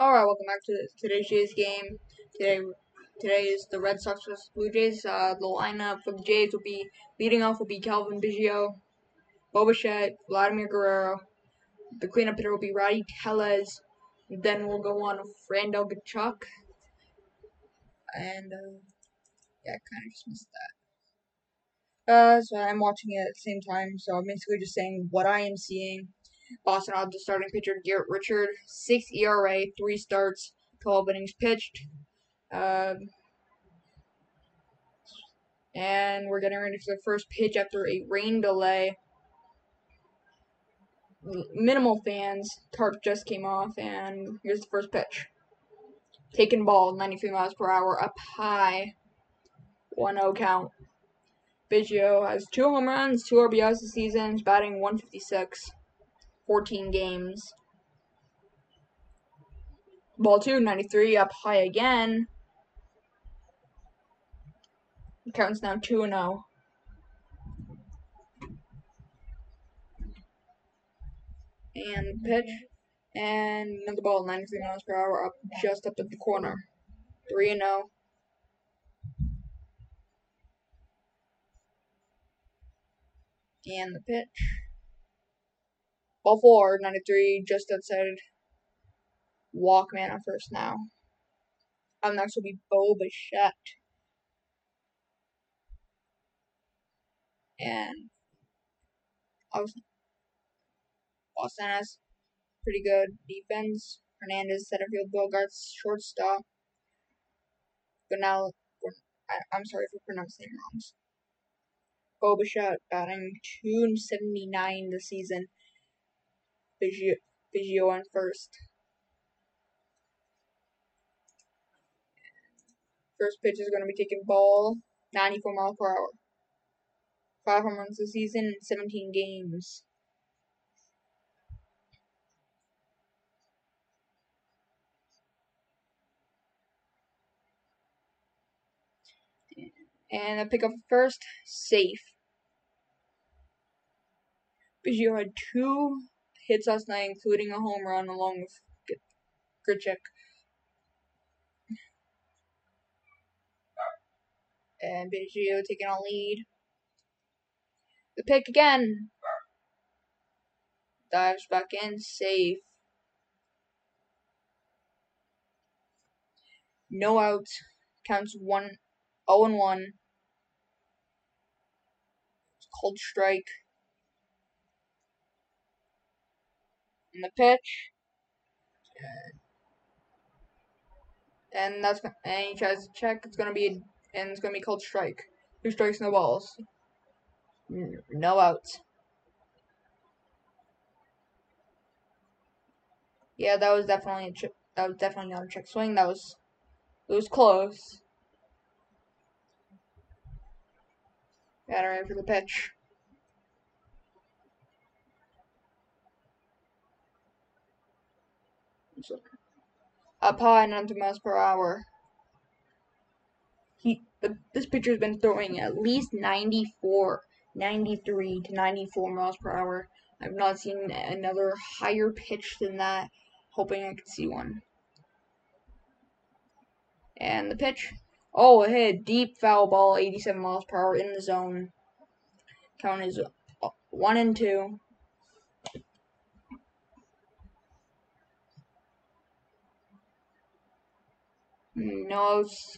All right, welcome back to today's Jays game. Today, today is the Red Sox versus Blue Jays. Uh, the lineup for the Jays will be leading off will be Cavan Biggio, Bo Vladimir Guerrero. The cleanup hitter will be Rowdy Tellez. Then we'll go on Randal Grichuk. And uh, yeah, I kind of just missed that. Uh, so I'm watching it at the same time. So I'm basically just saying what I am seeing. Boston Odds, the starting pitcher, Garrett Richard, 6 ERA, 3 starts, 12 innings pitched. Um, and we're getting ready for the first pitch after a rain delay. Minimal fans. Tarp just came off, and here's the first pitch. Taking ball, 93 miles per hour, up high. 1 0 count. Biggio has two home runs, two RBIs this season. Batting 156. 14 games. Ball 2, 93, up high again. Counts now 2 0. And pitch. And another ball, 93 miles per hour, up just up at the corner. 3 0. And the pitch. Ball four, 93, just outside Walkman on first now. Up next will be Bo Bichette. And Boston has pretty good defense. Hernandez, center field, Bogaerts, shortstop. But now, I'm sorry for pronouncing wrong. Bo Bichette batting 279 this season. On first. First pitch is going to be taking ball 94 miles per hour. Five home runs this season in 17 games. And I pick up first, safe. Biggio had two hits last night, including a home run along with Grichuk. And Biggio taking a lead. The pick again. Dives back in, safe. No outs. Counts 1 0 and 1. It's called strike. In the pitch. And that's and he tries to check. It's gonna be and it's gonna be called strike. Two strikes, no balls. No outs. Yeah, that was definitely a check. That was definitely not a check swing. That was it was close. Got for the pitch. Up high 90 miles per hour. He this pitcher has been throwing at least 94, 93 to 94 miles per hour. I've not seen another higher pitch than that. Hoping I can see one. And the pitch. Oh, it hit deep foul ball, 87 miles per hour in the zone. Count is uh, one and two. Nose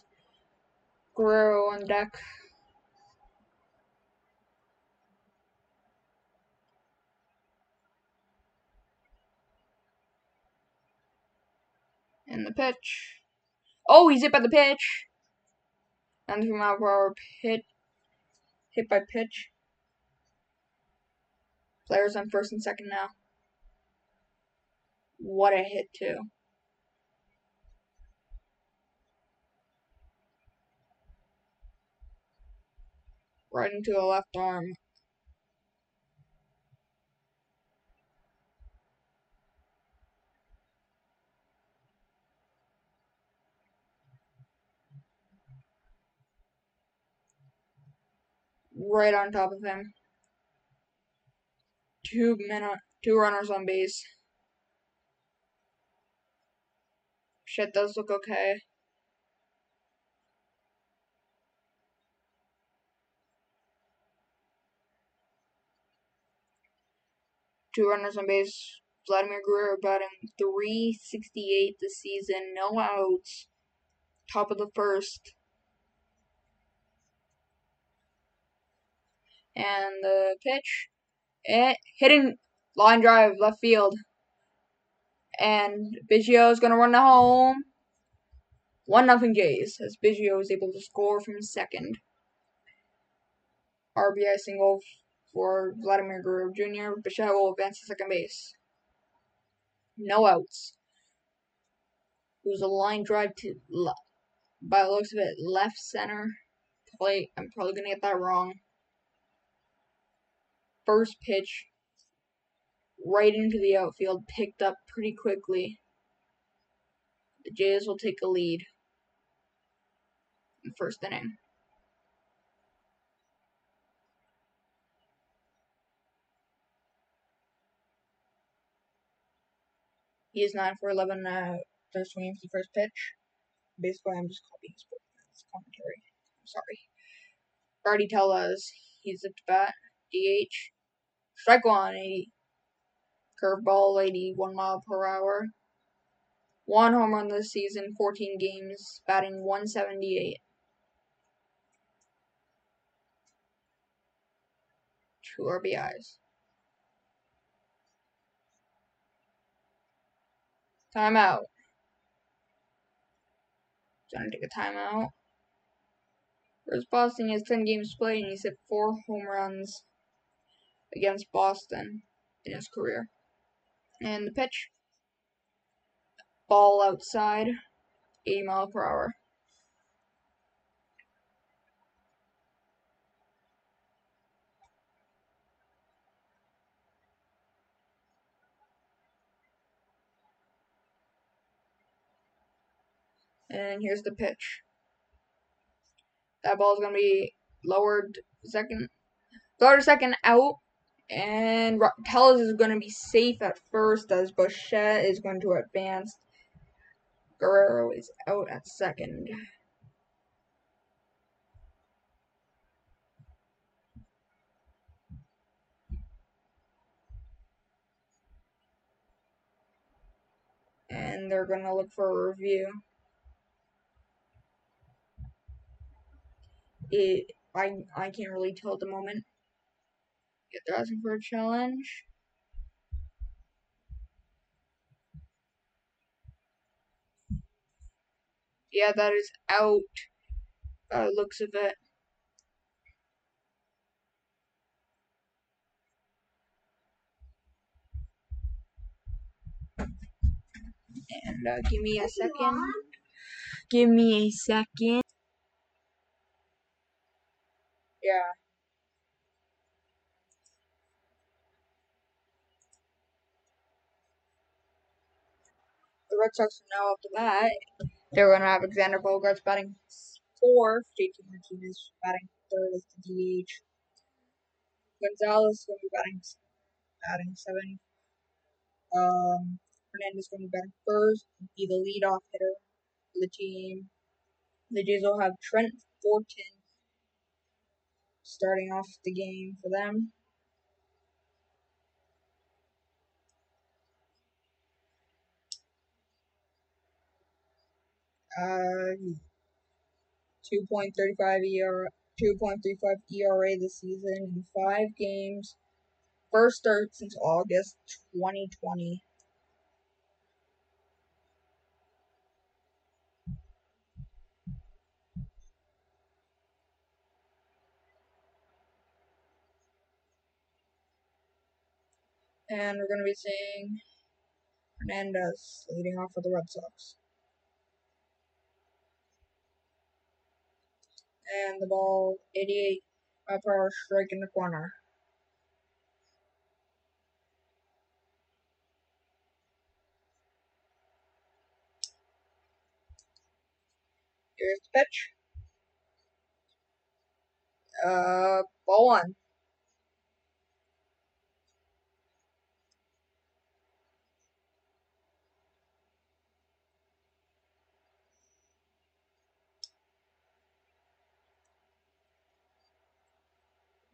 Guerrero on deck. And the pitch. Oh, he's hit by the pitch. And from our hit, hit by pitch. Players on first and second now. What a hit, too. Right into the left arm. Right on top of him. Two men, two runners on base. Shit does look okay. Two runners on base. Vladimir Guerrero batting 368 this season. No outs. Top of the first. And the pitch. It, hitting line drive left field. And Biggio is going to run the home. 1 nothing Jays as Biggio is able to score from second. RBI single for Vladimir Guerrero Jr. Bichette will advance to second base. No outs. It was a line drive to, by the looks of it, left center. plate. I'm probably gonna get that wrong. First pitch, right into the outfield, picked up pretty quickly. The Jays will take a lead in the first inning. He is 9 for 11 uh, first swing for the first pitch. Basically, I'm just copying his commentary. I'm sorry. Rowdy Tellez he's at bat. DH. Strike one, 80. Curveball, 81 mile per hour. One home run this season, 14 games, batting 178. Two RBIs. Timeout. Trying to take a timeout. Whereas Boston has 10 games played and he's hit 4 home runs against Boston in his career. And the pitch. Ball outside, 80 mile per hour. And here's the pitch. That ball is going to be lowered second, third second out. And Tellez is going to be safe at first as Bichette is going to advance. Guerrero is out at second. And they're going to look for a review. It I I can't really tell at the moment. Get they're asking for a challenge. Yeah, that is out. Uh, looks of it. And uh, give me a second. Give me a second. Yeah. The Red Sox are now off the bat they're going to have Alexander Bogaerts batting fourth, JD Martinez batting third as the DH. Gonzalez is going to be batting batting seventh. Um, Hernandez going to be batting first, be the leadoff hitter for the team. The Jays will have Trent Thornton starting off the game for them. Uh, 2.35 ERA, 2.35 ERA this season in five games. First start since August 2020. And we're going to be seeing Hernandez leading off for the Red Sox. And the ball, 88 per hour strike in the corner. Here's the pitch. Uh, ball one.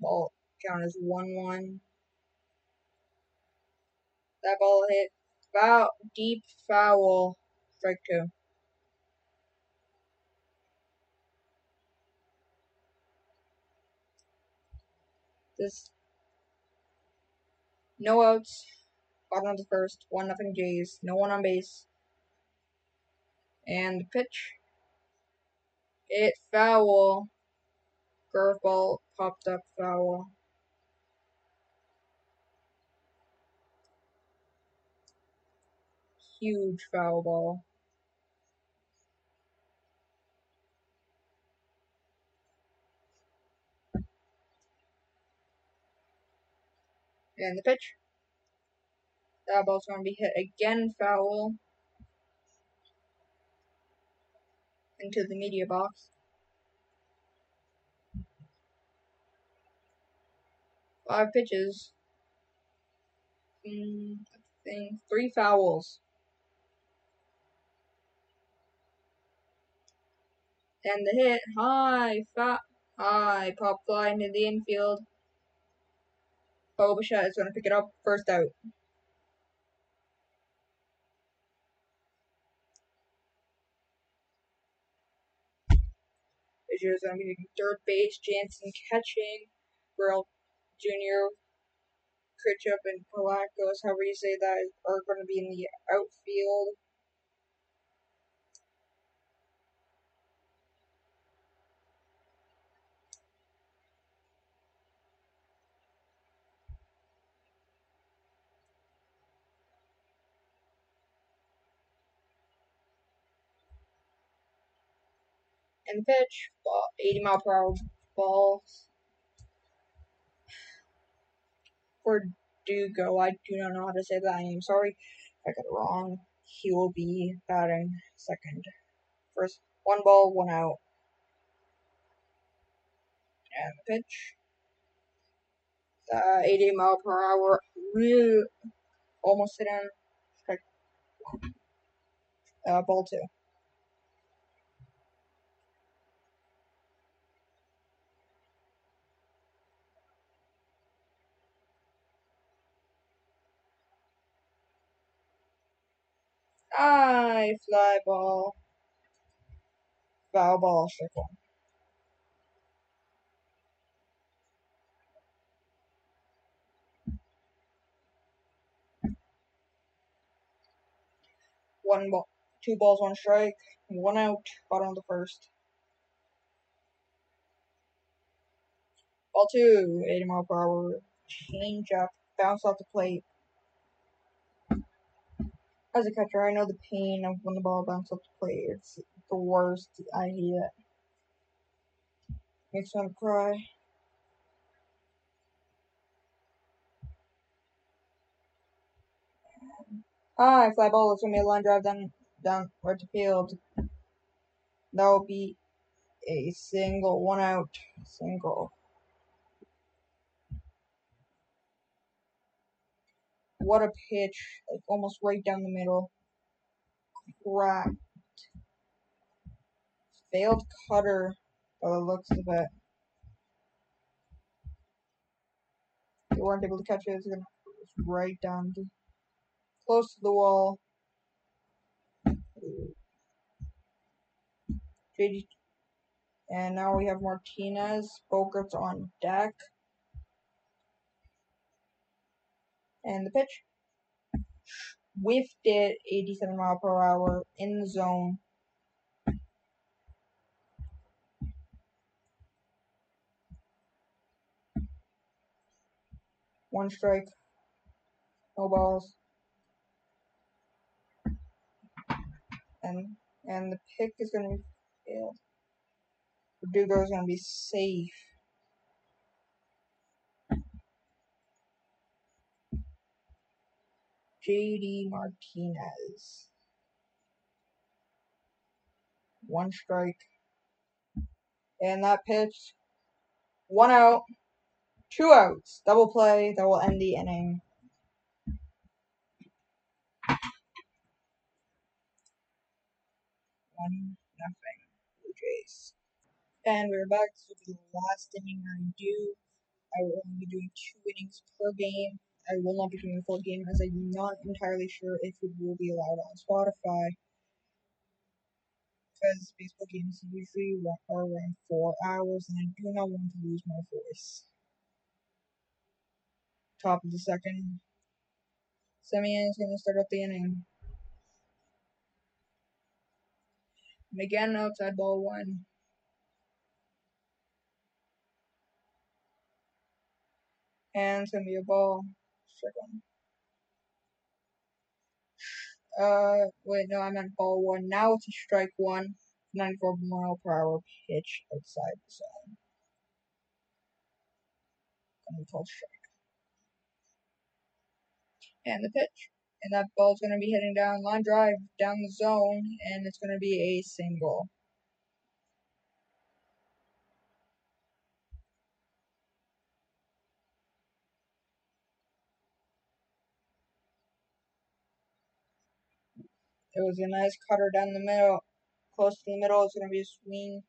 Ball count as 1 1. That ball hit foul, deep foul, strike two. This no outs, bottom of the first, one nothing Jays, no one on base, and the pitch, it foul, curveball popped up foul. Huge foul ball. And the pitch. That ball's going to be hit again foul into the media box. Five pitches. Mm, I think three fouls. And the hit, high, fat, high, pop fly into the infield. Bo Bichette is going to pick it up, first out. Is going to be third base, Jansen catching, Gurriel Jr., Grichuk, and Palakos, however you say that, are going to be in the outfield. And pitch, ball, 80 mile per hour ball for Dugo. I do not know how to say that name. Sorry if I got it wrong. He will be batting second. First, one ball, one out. And the pitch. Uh, 80 mile per hour. Almost hit him. Strike. Uh, ball two. High fly ball. Foul ball, circle. One ball, two balls, one strike, one out, bottom of the first. Ball two, 80 mile per hour, change up, bounce off the plate. As a catcher, I know the pain of when the ball bounces off the plate. It's the worst. I hate it. Makes me to cry. Ah, High fly ball. It's gonna be a line drive down down right to field. That will be a single, one out, single. What a pitch! Like almost right down the middle. Cracked. Failed cutter by the looks of it. They weren't able to catch it. It's gonna right down to close to the wall. And now we have Martinez. Bogaerts on deck. And the pitch. Whiffed it 87 mile per hour in the zone. One strike. No balls. And and the pick is gonna be failed. Verdugo is gonna be safe. JD Martinez. One strike. And that pitch. One out. Two outs. Double play. That will end the inning. One nothing. Blue Jays. And we're back to the last inning I do I will only be doing two innings per game. I will not be doing a full game as I'm not entirely sure if it will be allowed on Spotify. Because baseball games usually are around four hours, and I do not want to lose my voice. Top of the second. Semien is going to start up the inning. Again, outside ball one. And it's to be a ball. One. Uh, wait, no, I meant ball one. Now it's a strike one. 94 mile per hour pitch outside the zone. Gonna called strike. And the pitch. And that ball's gonna be hitting down line drive down the zone, and it's gonna be a single. It was a nice cutter down the middle. Close to the middle. It's going to be a swing.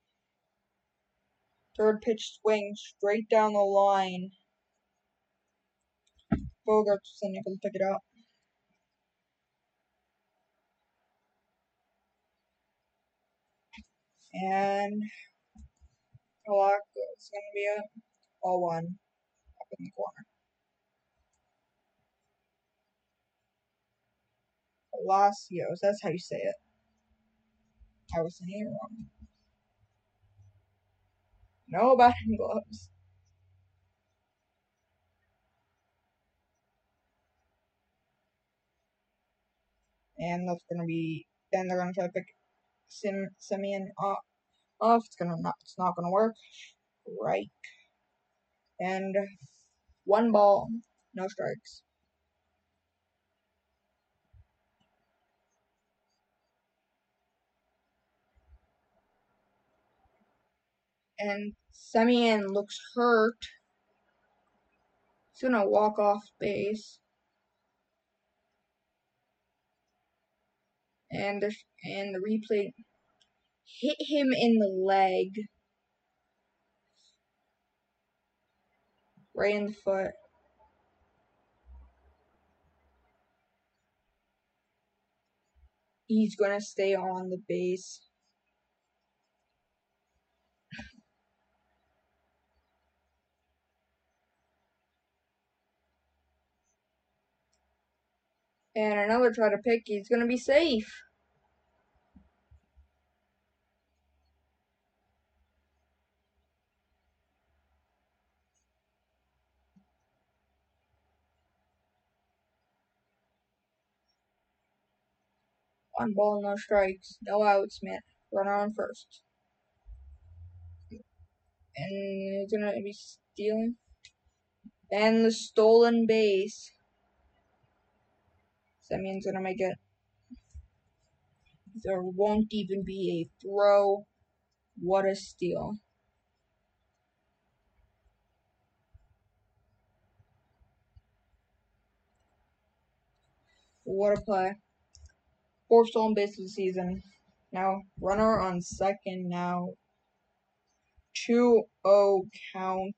Third pitch swing straight down the line. Bogaerts unable to pick it up. And clock is going to be a all one up in the corner. Palacios, that's how you say it. I was saying it wrong. No batting gloves. And that's gonna be then they're gonna try to pick Sim Semien off. off. It's gonna not it's not gonna work. Right. And one ball, no strikes. And Semien looks hurt. He's gonna walk off base. And the, and the replay hit him in the leg. Right in the foot. He's gonna stay on the base. And another try to pick, he's going to be safe. One ball, no strikes, no outs, man. Runner on first. And he's gonna be stealing. And the stolen base. Semien's gonna make it. There won't even be a throw. What a steal. What a play. Fourth stolen base of the season. Now, runner on second now. 2 0 count.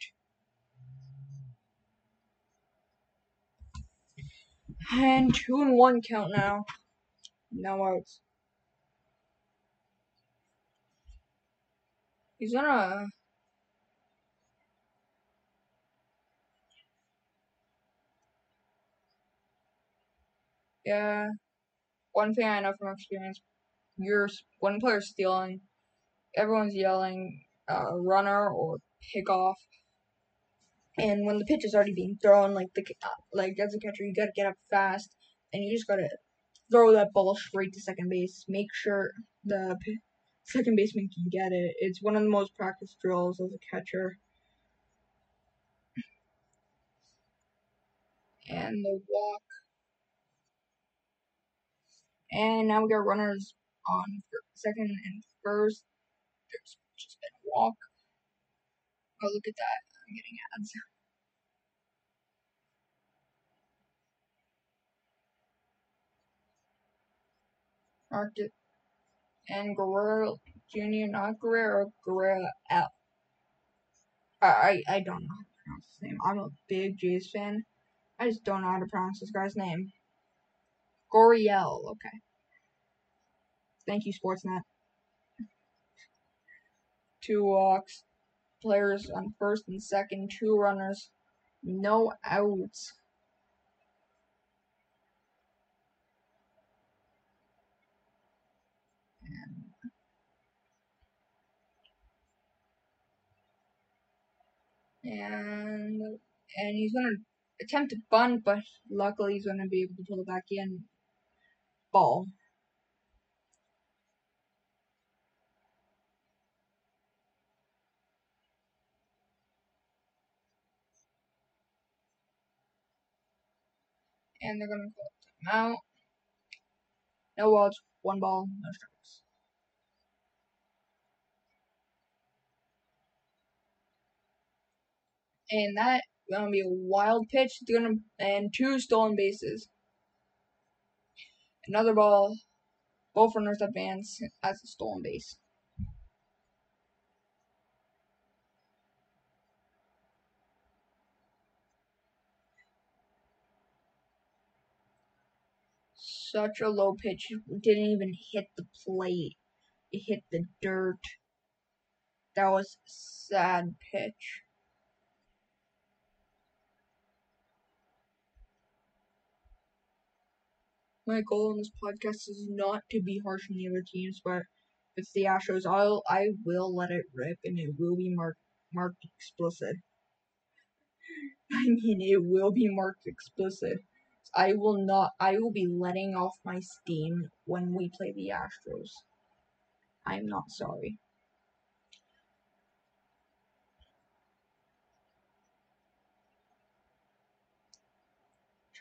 And two and one count now. No outs. He's gonna. Yeah. One thing I know from experience, you're one player stealing, everyone's yelling uh, runner or pick off and when the pitch is already being thrown, like the uh, like as a catcher, you gotta get up fast, and you just gotta throw that ball straight to second base. Make sure the second baseman can get it. It's one of the most practiced drills as a catcher. And the walk. And now we got runners on second and first. There's just been a walk. Oh, look at that. I'm getting ads. Market and Guerrero Jr. Not Guerrero, Guerrero L. I I don't know how to pronounce his name. I'm a big Jays fan. I just don't know how to pronounce this guy's name. Goriel. Okay. Thank you, Sportsnet. Two walks. Players on first and second. Two runners. No outs. And and he's gonna attempt to bunt, but luckily he's gonna be able to pull it back in. Ball. And they're gonna call timeout. No outs, one ball, no strikes. And that gonna be a wild pitch. It's gonna and two stolen bases. Another ball. Both runners advance as a stolen base. Such a low pitch. Didn't even hit the plate. It hit the dirt. That was sad pitch. My goal on this podcast is not to be harsh on the other teams, but if the Astros, I'll I will let it rip, and it will be marked marked explicit. I mean, it will be marked explicit. I will not. I will be letting off my steam when we play the Astros. I'm not sorry.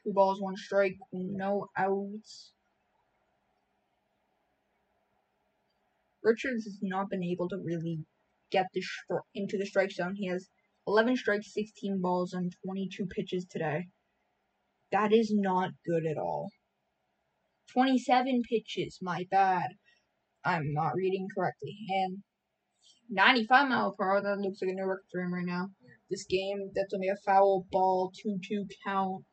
Two balls, one strike, no outs. Richards has not been able to really get the into the strike zone. He has 11 strikes, 16 balls, and 22 pitches today. That is not good at all. 27 pitches, my bad. I'm not reading correctly. And 95 mile per hour, that looks like a new record for him right now. This game, that's only a foul ball, 2 2 count.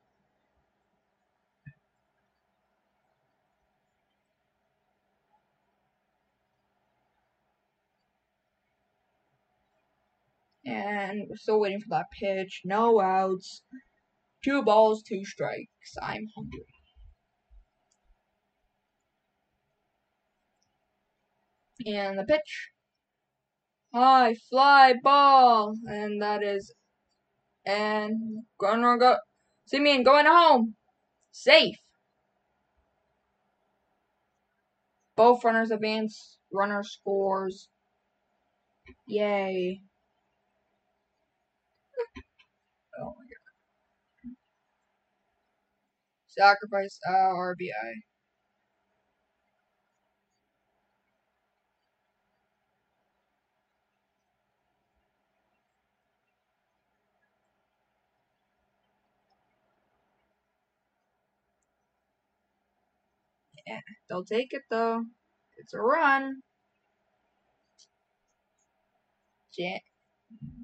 And we're still waiting for that pitch. No outs. Two balls, two strikes. I'm hungry. And the pitch. High fly ball. And that is. And gonna go. Semien going home. Safe. Both runners advance. Runner scores. Yay. Oh my god. Sacrifice uh, RBI. Yeah, they'll take it though. It's a run.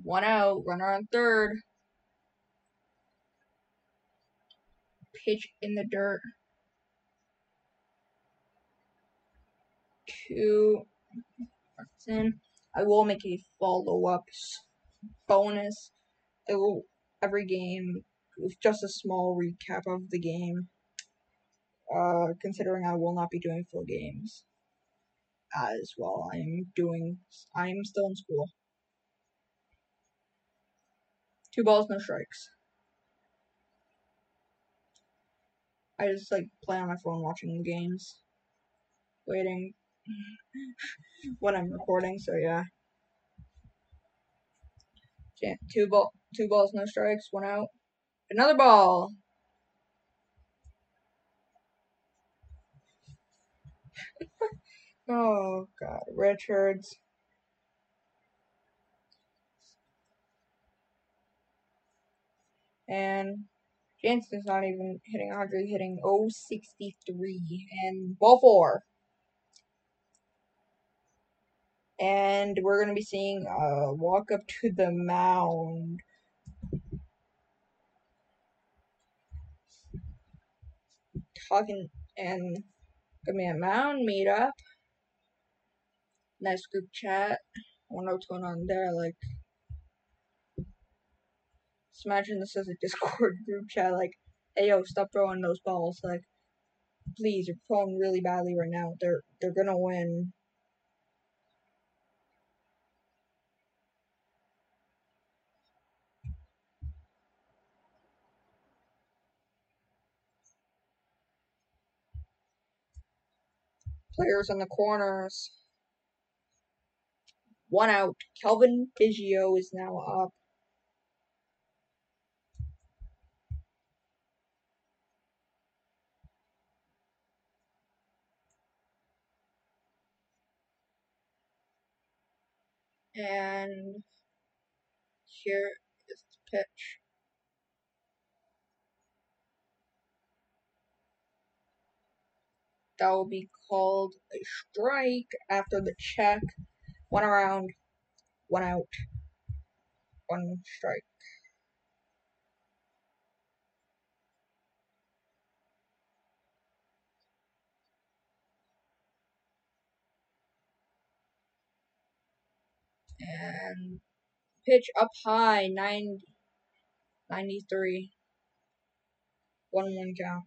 One out, runner on third. Pitch in the dirt. Two. In. I will make a follow up bonus. Will every game with just a small recap of the game. Uh, considering I will not be doing full games as well. I'm doing. I'm still in school. Two balls, no strikes. I just like play on my phone watching games, waiting when I'm recording. So yeah. Two ball, two balls, no strikes, one out. Another ball. oh God, Richards. And Jansen's not even hitting 100, hitting 063 and ball four. And we're going to be seeing a walk up to the mound. Talking and command mound meet a mound meetup. Nice group chat. I don't know what's going on there. Like, just imagine this as a Discord group chat. Like, hey yo, stop throwing those balls. Like, please, you're throwing really badly right now. They're they're gonna win. Players in the corners. One out. Cavan Biggio is now up. And here is the pitch. That will be called a strike after the check. One around, one out, one strike. And pitch up high, 90, 93. 1 1 count.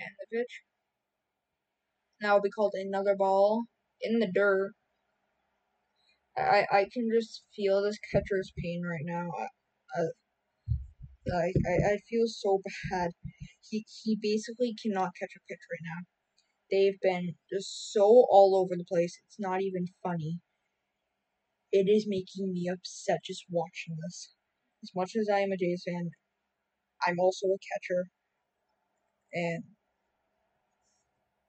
And the pitch. Now will be called another ball in the dirt. I I can just feel this catcher's pain right now. I, I, I, feel so bad. He he basically cannot catch a pitch right now. They've been just so all over the place. It's not even funny. It is making me upset just watching this. As much as I am a Jays fan, I'm also a catcher. And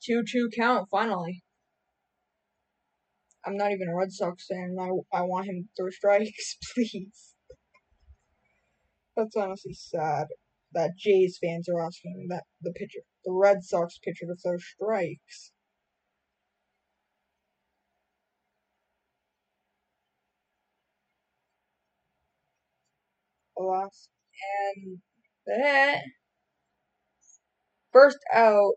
2 2 count finally. I'm not even a Red Sox fan. I, I want him to throw strikes, please. That's honestly sad that Jays fans are asking that the pitcher, the Red Sox pitcher, to throw strikes. Last and the hit. First out,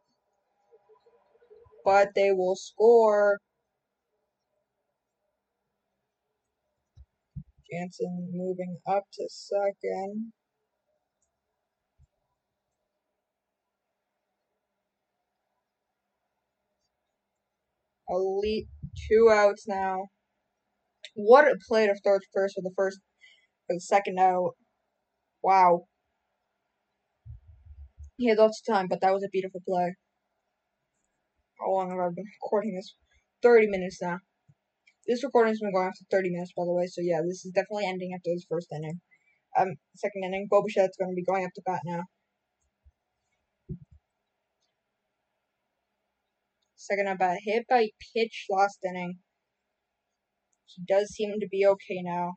but they will score. Jansen moving up to second. Elite two outs now. What a play to third first for the first for the second out. Wow. He had lots of time, but that was a beautiful play. How long have I been recording this? 30 minutes now. This recording's been going on for 30 minutes, by the way, so yeah, this is definitely ending after this first inning. Um, second inning, Bo Bichette's going to be going up to bat now. Second at bat, hit by pitch last inning. He does seem to be okay now.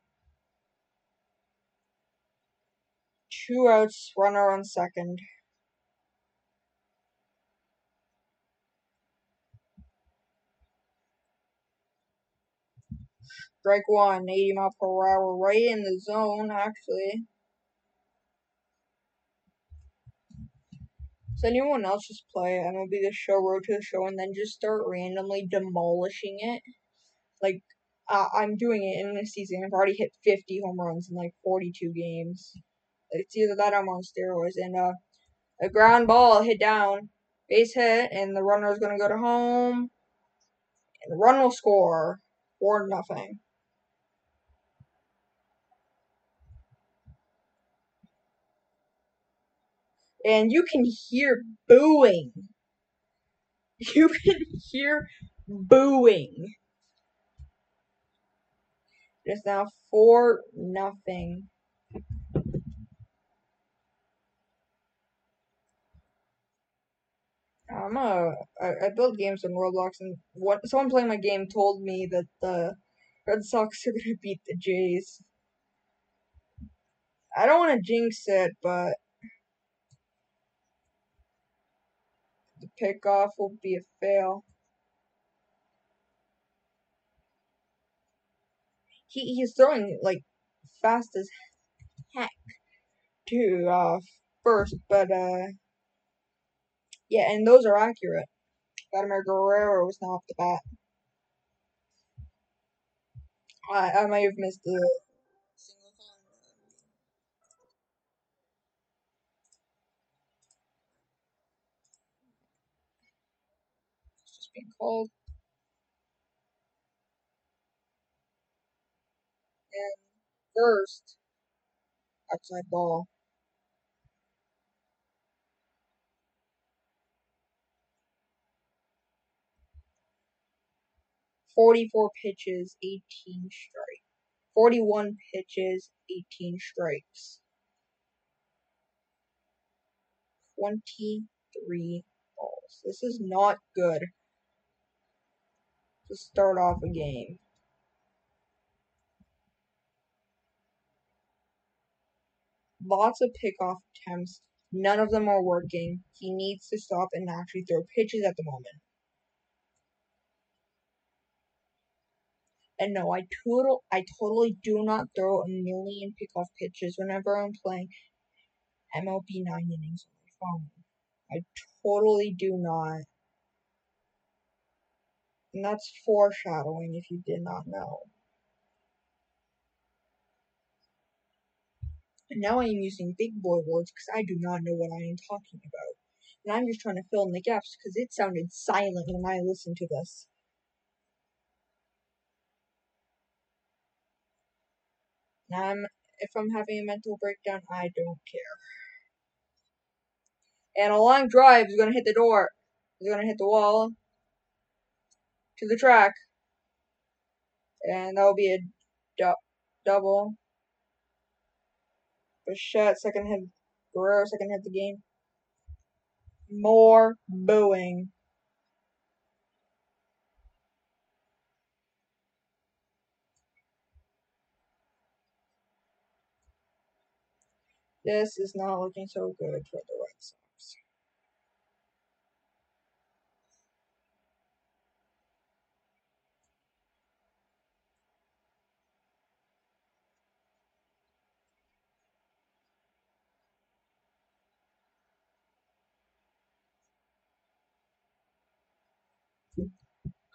Two outs, runner on second. Strike one, 80 mile per hour, right in the zone, actually. Does anyone else just play MLB The Show, Road to the Show, and then just start randomly demolishing it? Like, uh, I'm doing it in this season. I've already hit 50 home runs in like 42 games. It's either that or I'm on steroids. And uh, a ground ball hit down, base hit, and the runner is going to go to home. And the run will score. Or nothing. And you can hear booing. You can hear booing. Is now four nothing. I'm a, I, I build games on Roblox, and what someone playing my game told me that the Red Sox are gonna beat the Jays. I don't want to jinx it, but pickoff will be a fail. He he's throwing like fast as heck to uh first, but uh yeah, and those are accurate. Vladimir Guerrero was not off the bat. I I might have missed the single call. And first, outside ball. Forty-four pitches, eighteen strikes. Forty-one pitches, eighteen strikes. Twenty-three balls. This is not good to start off a game. Lots of pickoff attempts. None of them are working. He needs to stop and actually throw pitches at the moment. And no, I total I totally do not throw a million pickoff pitches whenever I'm playing MLB nine innings on my phone. I totally do not. And that's foreshadowing if you did not know. And now I am using big boy words because I do not know what I am talking about. And I'm just trying to fill in the gaps because it sounded silent when I listened to this. And I'm, if I'm having a mental breakdown, I don't care. And a long drive is going to hit the door. It's going to hit the wall to the track. And that will be a du- double. Bichette, second hit. Guerrero, second hit the game. More booing. This is not looking so good for the Red Sox.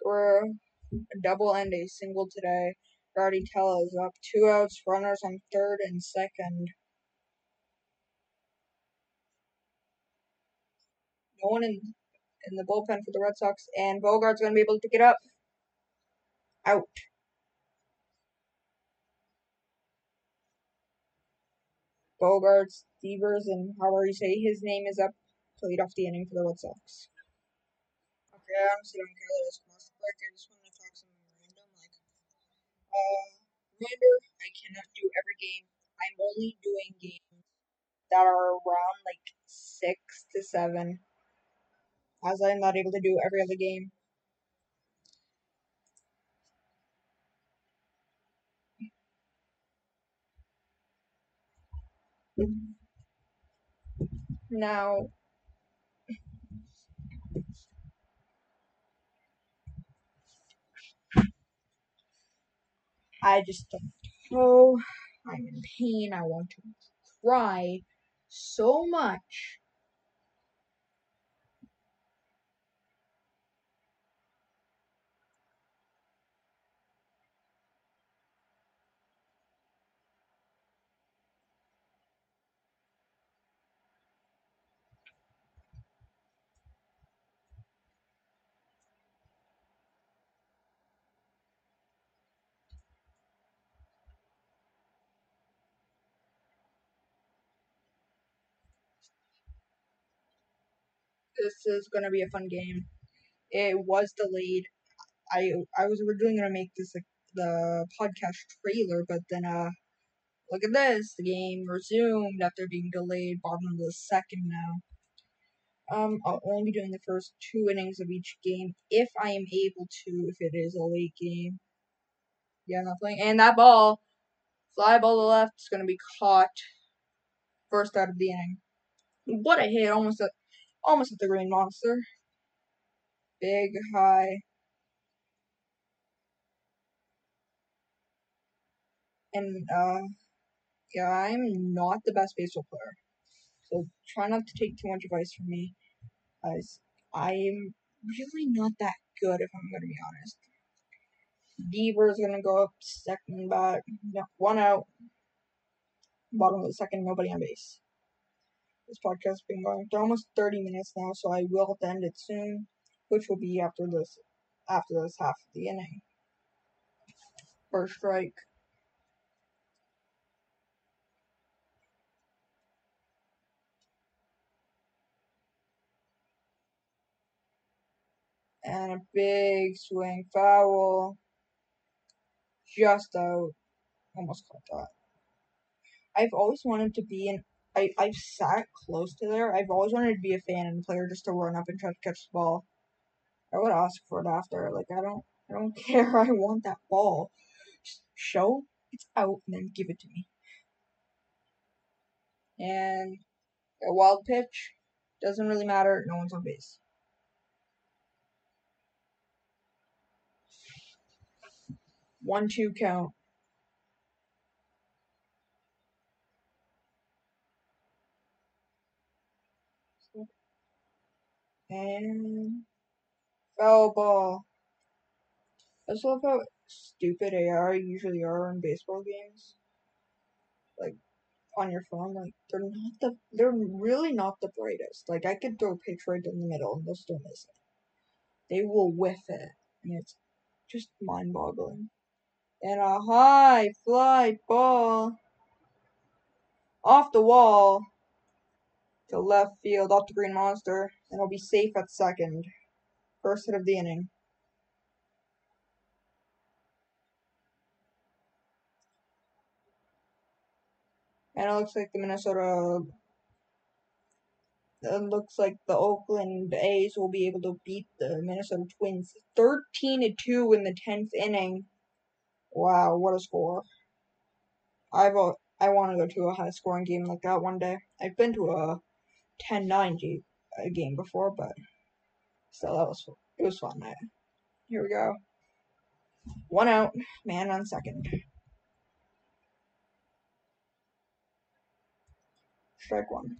Guerrero, a double and a single today. Garditella is up. Two outs, runners on third and second. No one in in the bullpen for the Red Sox, and Bogaerts going to be able to pick it up. Out. Bogaerts, Devers, and however you say his name is up to lead off the inning for the Red Sox. Okay, I honestly don't care that break. I just want to talk something random. Like, uh, I cannot do every game. I'm only doing games that are around like six to seven, as I'm not able to do every other game. Now, I just don't know. I'm in pain. I want to cry so much. This is gonna be a fun game. It was delayed. I I was originally gonna make this like the podcast trailer, but then uh, look at this. The game resumed after being delayed. Bottom of the second now. Um, I'll only be doing the first two innings of each game if I am able to. If it is a late game. Yeah, not playing. And that ball, fly ball to the left, is gonna be caught. First out of the inning. What a hit! Almost at, almost at the green monster. big high. And, uh, yeah, I'm not the best baseball player. So try not to take too much advice from me. Guys, I'm really not that good if I'm gonna be honest. Devers gonna go up second bat. No, one out. Bottom of the second, nobody on base. This podcast has been going for almost 30 minutes now, so I will end it soon, which will be after this after this half of the inning. First strike. And a big swing foul. Just out. Almost caught that. I've always wanted to be an I, I've sat close to there. I've always wanted to be a fan and a player just to run up and try to catch the ball. I would ask for it after. Like I don't I don't care. I want that ball. Just show it's out and then give it to me. And a wild pitch. Doesn't really matter. No one's on base. One two count. And foul ball. I just love how stupid AR usually are in baseball games. Like on your phone, like they're not the they're really not the brightest. Like I could throw a pitch right in the middle and they'll still miss it. They will whiff it, and it's just mind boggling. And a high fly ball off the wall to left field, off the green monster, and it'll be safe at second. First hit of the inning. And it looks like the Minnesota. It looks like the Oakland A's will be able to beat the Minnesota Twins 13 to 2 in the 10th inning. Wow, what a score. I've I want to go to a high scoring game like that one day. I've been to a 10 9 game before, but still, that was it was fun. I, here we go. One out, man on second. Strike one.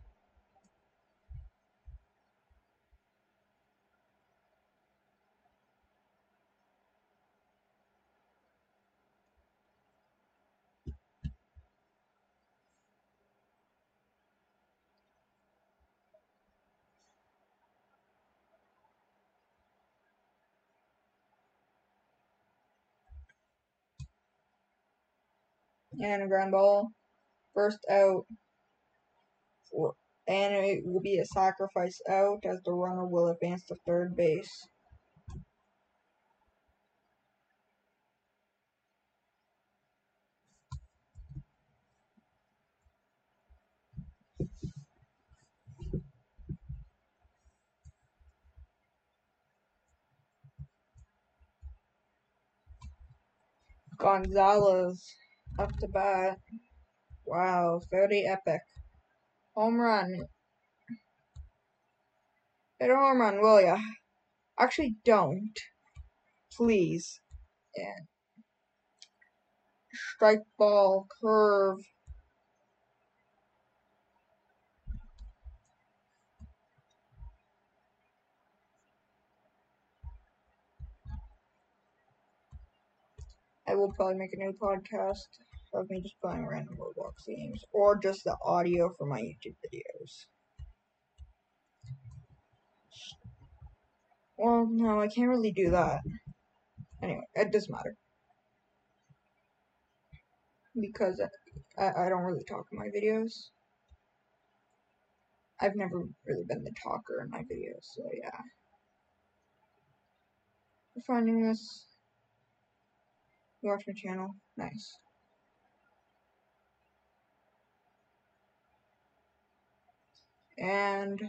And a ground ball. First out. And it will be a sacrifice out as the runner will advance to third base. Gonzalez up to bat. Wow, very epic. Home run. Hit a home run, will ya? Actually, don't. Please. And strike ball, curve. I will probably make a new podcast of me just playing random Roblox games, or just the audio for my YouTube videos. Well, no, I can't really do that. Anyway, it doesn't matter. Because I, I don't really talk in my videos. I've never really been the talker in my videos, so yeah. You're finding this. You watch my channel. Nice. And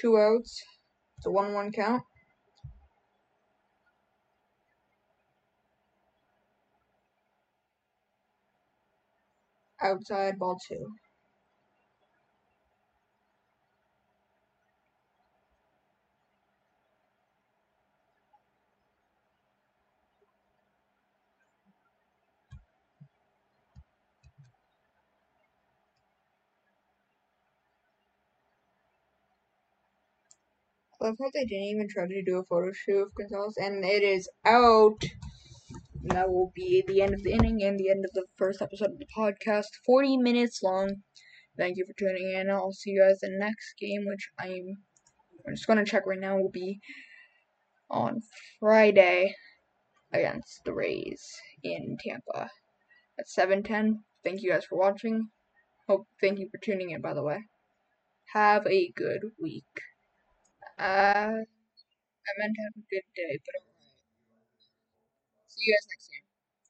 two outs. It's a 1 1 count. Outside ball two. Love they didn't even try to do a photo shoot of Gonzalez, and it is out. And that will be the end of the inning and the end of the first episode of the podcast. 40 minutes long. Thank you for tuning in. I'll see you guys the next game, which I'm, I'm just going to check right now, will be on Friday against the Rays in Tampa at 7:10. Thank you guys for watching. Hope thank you for tuning in by the way. Have a good week. Uh I meant to have a good day, but alright. See you guys next time.